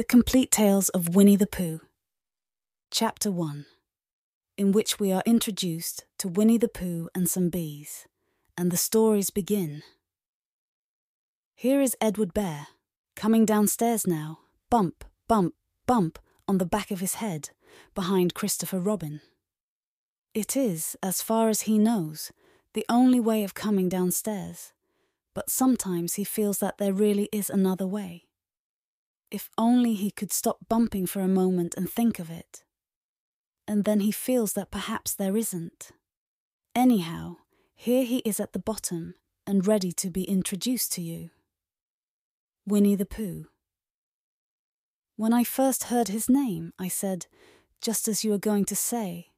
The Complete Tales of Winnie the Pooh. Chapter 1 In which we are introduced to Winnie the Pooh and some bees, and the stories begin. Here is Edward Bear, coming downstairs now, bump, bump, bump on the back of his head, behind Christopher Robin. It is, as far as he knows, the only way of coming downstairs, but sometimes he feels that there really is another way. If only he could stop bumping for a moment and think of it. And then he feels that perhaps there isn't. Anyhow, here he is at the bottom and ready to be introduced to you. Winnie the Pooh. When I first heard his name, I said, just as you were going to say,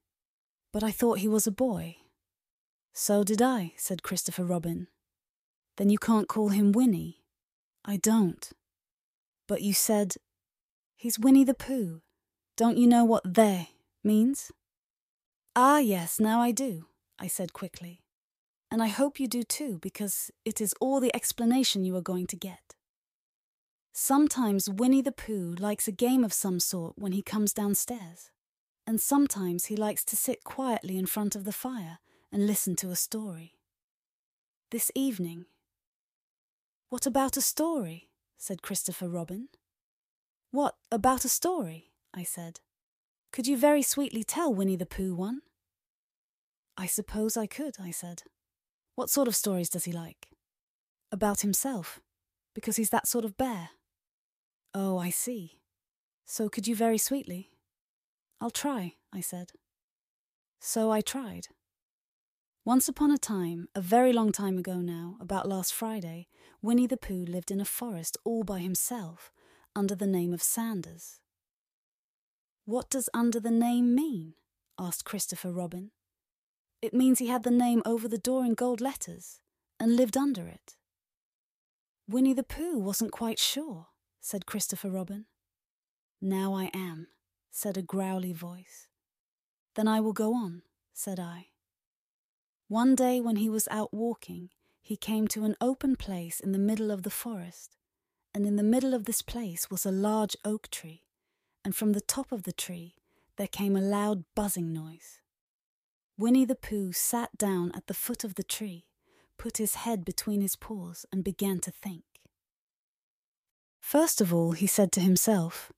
but I thought he was a boy. So did I, said Christopher Robin. Then you can't call him Winnie. I don't. But you said, He's Winnie the Pooh. Don't you know what there means? Ah, yes, now I do, I said quickly. And I hope you do too, because it is all the explanation you are going to get. Sometimes Winnie the Pooh likes a game of some sort when he comes downstairs, and sometimes he likes to sit quietly in front of the fire and listen to a story. This evening. What about a story? Said Christopher Robin. What, about a story? I said. Could you very sweetly tell Winnie the Pooh one? I suppose I could, I said. What sort of stories does he like? About himself, because he's that sort of bear. Oh, I see. So could you very sweetly? I'll try, I said. So I tried. Once upon a time, a very long time ago now, about last Friday, Winnie the Pooh lived in a forest all by himself, under the name of Sanders. What does under the name mean? asked Christopher Robin. It means he had the name over the door in gold letters, and lived under it. Winnie the Pooh wasn't quite sure, said Christopher Robin. Now I am, said a growly voice. Then I will go on, said I. One day when he was out walking, he came to an open place in the middle of the forest, and in the middle of this place was a large oak tree, and from the top of the tree there came a loud buzzing noise. Winnie the Pooh sat down at the foot of the tree, put his head between his paws, and began to think. First of all, he said to himself,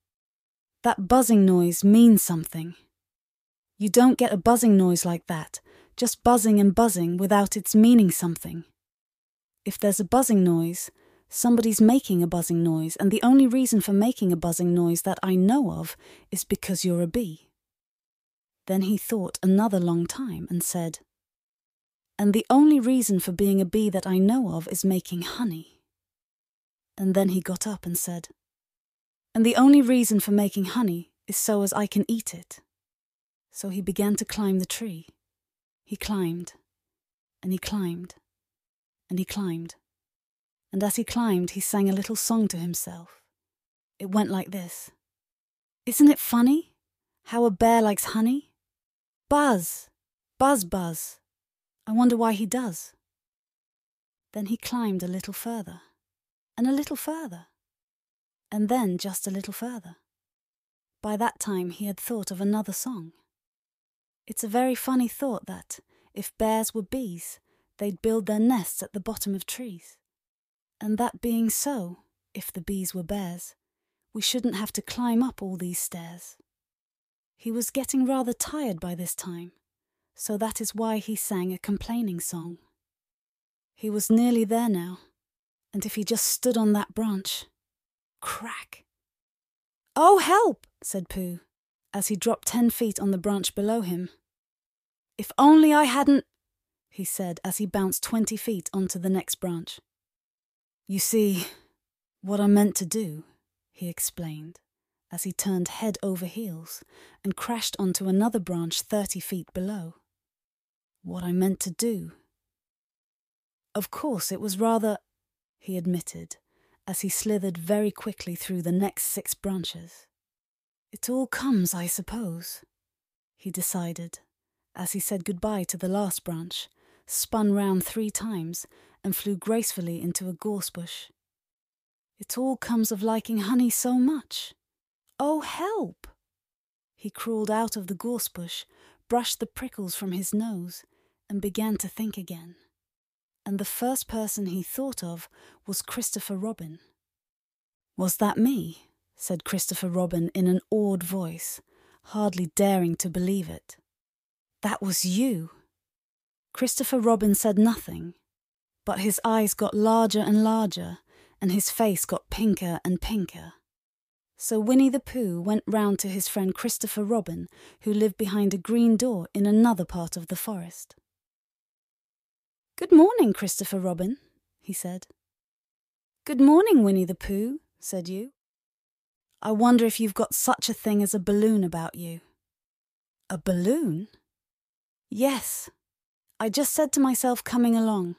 That buzzing noise means something. You don't get a buzzing noise like that just buzzing and buzzing without its meaning something. If there's a buzzing noise, somebody's making a buzzing noise, and the only reason for making a buzzing noise that I know of is because you're a bee. Then he thought another long time and said, And the only reason for being a bee that I know of is making honey. And then he got up and said, And the only reason for making honey is so as I can eat it. So he began to climb the tree. He climbed, and he climbed, and he climbed. And as he climbed, he sang a little song to himself. It went like this Isn't it funny how a bear likes honey? Buzz, buzz, buzz. I wonder why he does. Then he climbed a little further, and a little further, and then just a little further. By that time he had thought of another song. It's a very funny thought that, if bears were bees, they'd build their nests at the bottom of trees. And that being so, if the bees were bears, we shouldn't have to climb up all these stairs. He was getting rather tired by this time, so that is why he sang a complaining song. He was nearly there now, and if he just stood on that branch, crack! Oh, help! said Pooh as he dropped ten feet on the branch below him. If only I hadn't, he said as he bounced twenty feet onto the next branch. You see, what I meant to do, he explained, as he turned head over heels and crashed onto another branch thirty feet below. What I meant to do. Of course, it was rather, he admitted, as he slithered very quickly through the next six branches. It all comes, I suppose, he decided, as he said goodbye to the last branch, spun round three times, and flew gracefully into a gorse bush. It all comes of liking honey so much, Oh, help! He crawled out of the gorse bush, brushed the prickles from his nose, and began to think again. And the first person he thought of was Christopher Robin. Was that me? Said Christopher Robin in an awed voice, hardly daring to believe it. That was you. Christopher Robin said nothing, but his eyes got larger and larger, and his face got pinker and pinker. So Winnie the Pooh went round to his friend Christopher Robin, who lived behind a green door in another part of the forest. Good morning, Christopher Robin, he said. Good morning, Winnie the Pooh, said you. I wonder if you've got such a thing as a balloon about you. A balloon? Yes, I just said to myself coming along,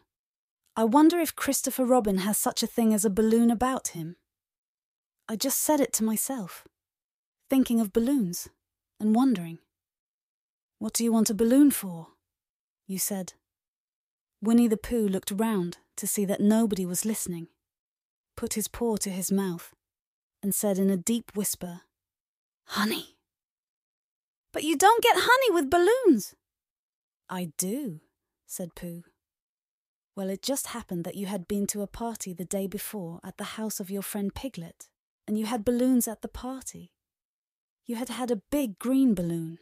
I wonder if Christopher Robin has such a thing as a balloon about him. I just said it to myself, thinking of balloons and wondering. What do you want a balloon for? You said. Winnie the Pooh looked round to see that nobody was listening, put his paw to his mouth, and said in a deep whisper, Honey. But you don't get honey with balloons. I do, said Pooh. Well, it just happened that you had been to a party the day before at the house of your friend Piglet, and you had balloons at the party. You had had a big green balloon,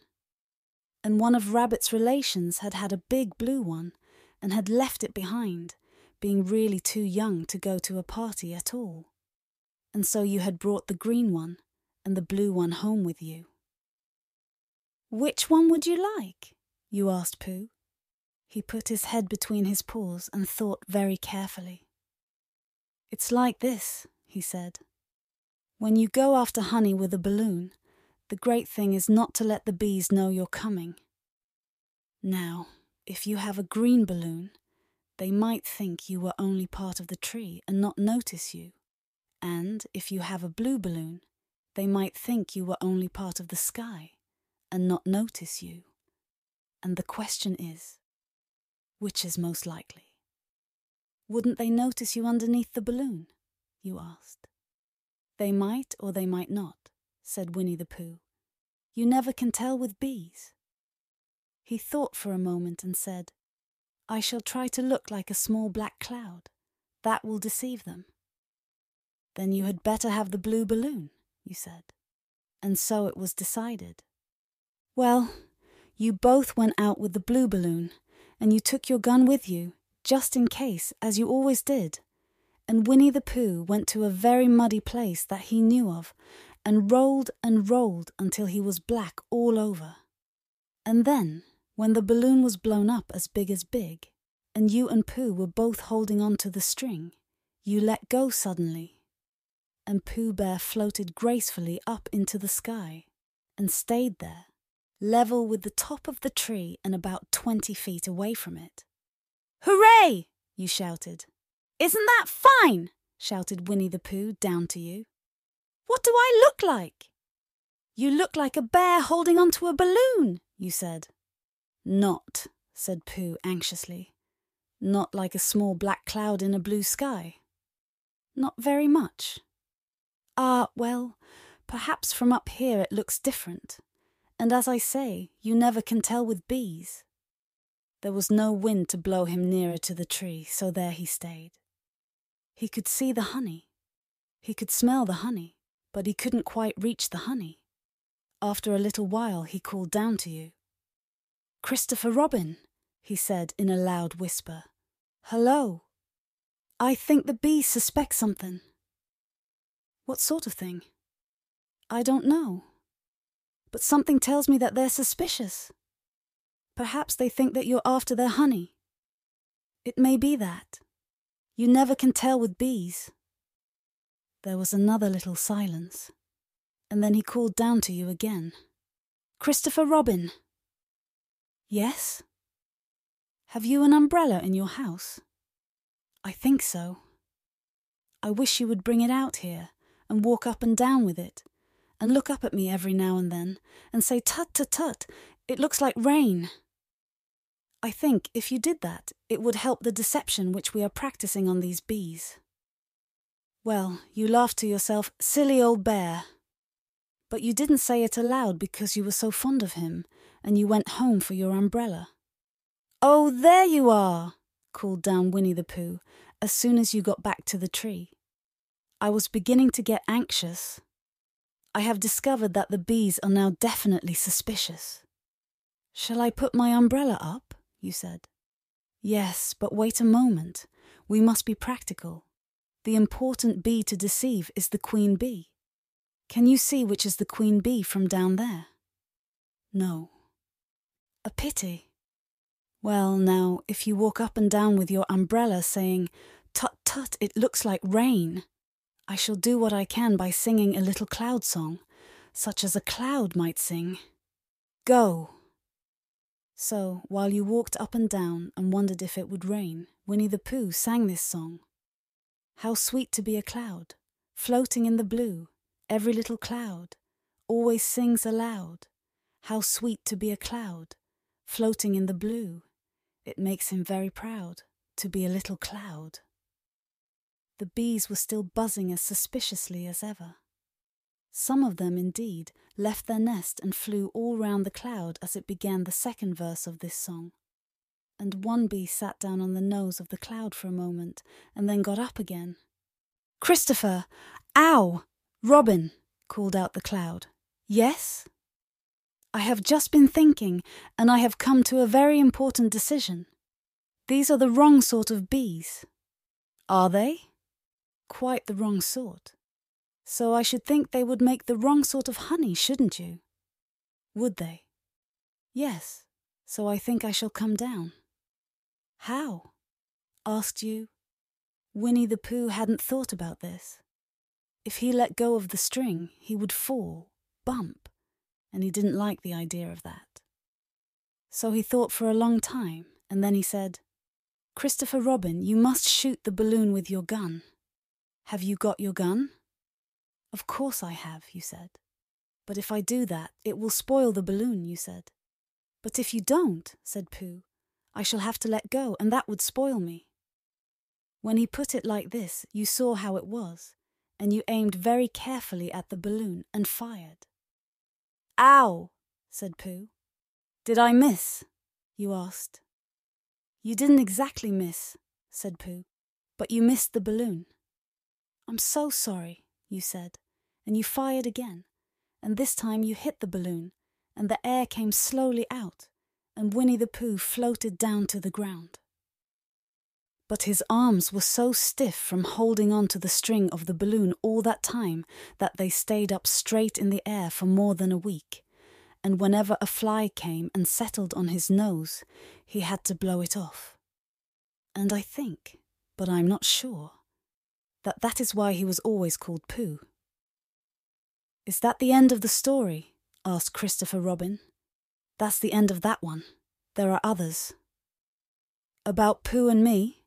and one of Rabbit's relations had had a big blue one and had left it behind, being really too young to go to a party at all. And so you had brought the green one and the blue one home with you. Which one would you like? you asked Pooh. He put his head between his paws and thought very carefully. It's like this, he said. When you go after honey with a balloon, the great thing is not to let the bees know you're coming. Now, if you have a green balloon, they might think you were only part of the tree and not notice you. And if you have a blue balloon, they might think you were only part of the sky and not notice you. And the question is, which is most likely? Wouldn't they notice you underneath the balloon? You asked. They might or they might not, said Winnie the Pooh. You never can tell with bees. He thought for a moment and said, I shall try to look like a small black cloud. That will deceive them. Then you had better have the blue balloon, you said. And so it was decided. Well, you both went out with the blue balloon, and you took your gun with you, just in case, as you always did. And Winnie the Pooh went to a very muddy place that he knew of, and rolled and rolled until he was black all over. And then, when the balloon was blown up as big as big, and you and Pooh were both holding on to the string, you let go suddenly. And Pooh Bear floated gracefully up into the sky and stayed there level with the top of the tree and about twenty feet away from it. Hooray! you shouted. Isn't that fine? shouted Winnie the Pooh down to you. What do I look like? You look like a bear holding onto a balloon, you said. Not, said Pooh anxiously. Not like a small black cloud in a blue sky. Not very much. Ah, well, perhaps from up here it looks different. And as I say, you never can tell with bees. There was no wind to blow him nearer to the tree, so there he stayed. He could see the honey. He could smell the honey, but he couldn't quite reach the honey. After a little while, he called down to you. Christopher Robin, he said in a loud whisper. Hello. I think the bees suspect something. What sort of thing? I don't know but something tells me that they're suspicious. Perhaps they think that you're after their honey. It may be that. You never can tell with bees. There was another little silence, and then he called down to you again. Christopher Robin. Yes? Have you an umbrella in your house? I think so. I wish you would bring it out here and walk up and down with it and look up at me every now and then and say, Tut, tut, tut, it looks like rain. I think if you did that, it would help the deception which we are practicing on these bees. Well, you laughed to yourself, silly old bear. But you didn't say it aloud because you were so fond of him, and you went home for your umbrella. Oh, there you are, called down Winnie the Pooh as soon as you got back to the tree. I was beginning to get anxious. I have discovered that the bees are now definitely suspicious. Shall I put my umbrella up? you said. Yes, but wait a moment. We must be practical. The important bee to deceive is the queen bee. Can you see which is the queen bee from down there? No. A pity. Well, now, if you walk up and down with your umbrella saying, Tut tut, it looks like rain, I shall do what I can by singing a little cloud song, such as a cloud might sing. Go! So, while you walked up and down and wondered if it would rain, Winnie the Pooh sang this song. How sweet to be a cloud, floating in the blue, every little cloud, always sings aloud. How sweet to be a cloud, floating in the blue, it makes him very proud to be a little cloud. The bees were still buzzing as suspiciously as ever. Some of them, indeed, left their nest and flew all round the cloud as it began the second verse of this song. And one bee sat down on the nose of the cloud for a moment and then got up again. Christopher! Ow! Robin! called out the cloud. Yes? I have just been thinking, and I have come to a very important decision. These are the wrong sort of bees. Are they? Quite the wrong sort. So I should think they would make the wrong sort of honey, shouldn't you? Would they? Yes, so I think I shall come down. How? asked you. Winnie the Pooh hadn't thought about this. If he let go of the string, he would fall, bump, and he didn't like the idea of that. So he thought for a long time, and then he said, Christopher Robin, you must shoot the balloon with your gun. Have you got your gun? Of course I have, you said. But if I do that, it will spoil the balloon, you said. But if you don't, said Pooh, I shall have to let go, and that would spoil me. When he put it like this, you saw how it was, and you aimed very carefully at the balloon and fired. Ow! said Pooh. Did I miss? you asked. You didn't exactly miss, said Pooh, but you missed the balloon. I'm so sorry, you said and you fired again, and this time you hit the balloon, and the air came slowly out, and Winnie the Pooh floated down to the ground. But his arms were so stiff from holding on to the string of the balloon all that time that they stayed up straight in the air for more than a week, and whenever a fly came and settled on his nose, he had to blow it off. And I think, but I'm not sure, that that is why he was always called Pooh. Is that the end of the story? asked Christopher Robin. That's the end of that one. There are others. About Pooh and me?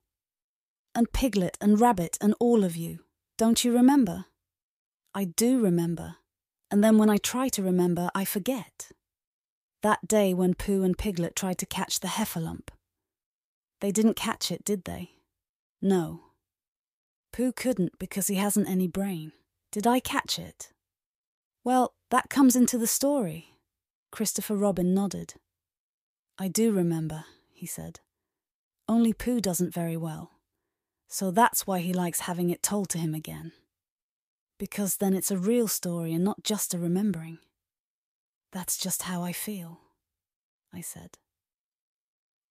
And Piglet and Rabbit and all of you. Don't you remember? I do remember. And then when I try to remember, I forget. That day when Pooh and Piglet tried to catch the heffalump. They didn't catch it, did they? No. Pooh couldn't because he hasn't any brain. Did I catch it? Well, that comes into the story. Christopher Robin nodded. I do remember, he said. Only Pooh doesn't very well. So that's why he likes having it told to him again. Because then it's a real story and not just a remembering. That's just how I feel, I said.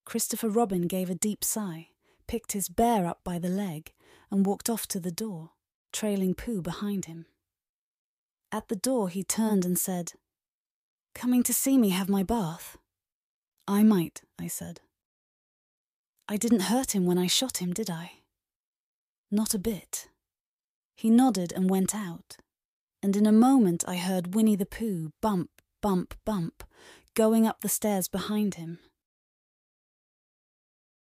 Christopher Robin gave a deep sigh, picked his bear up by the leg, and walked off to the door, trailing Pooh behind him. At the door, he turned and said, Coming to see me have my bath? I might, I said. I didn't hurt him when I shot him, did I? Not a bit. He nodded and went out, and in a moment I heard Winnie the Pooh bump, bump, bump, going up the stairs behind him.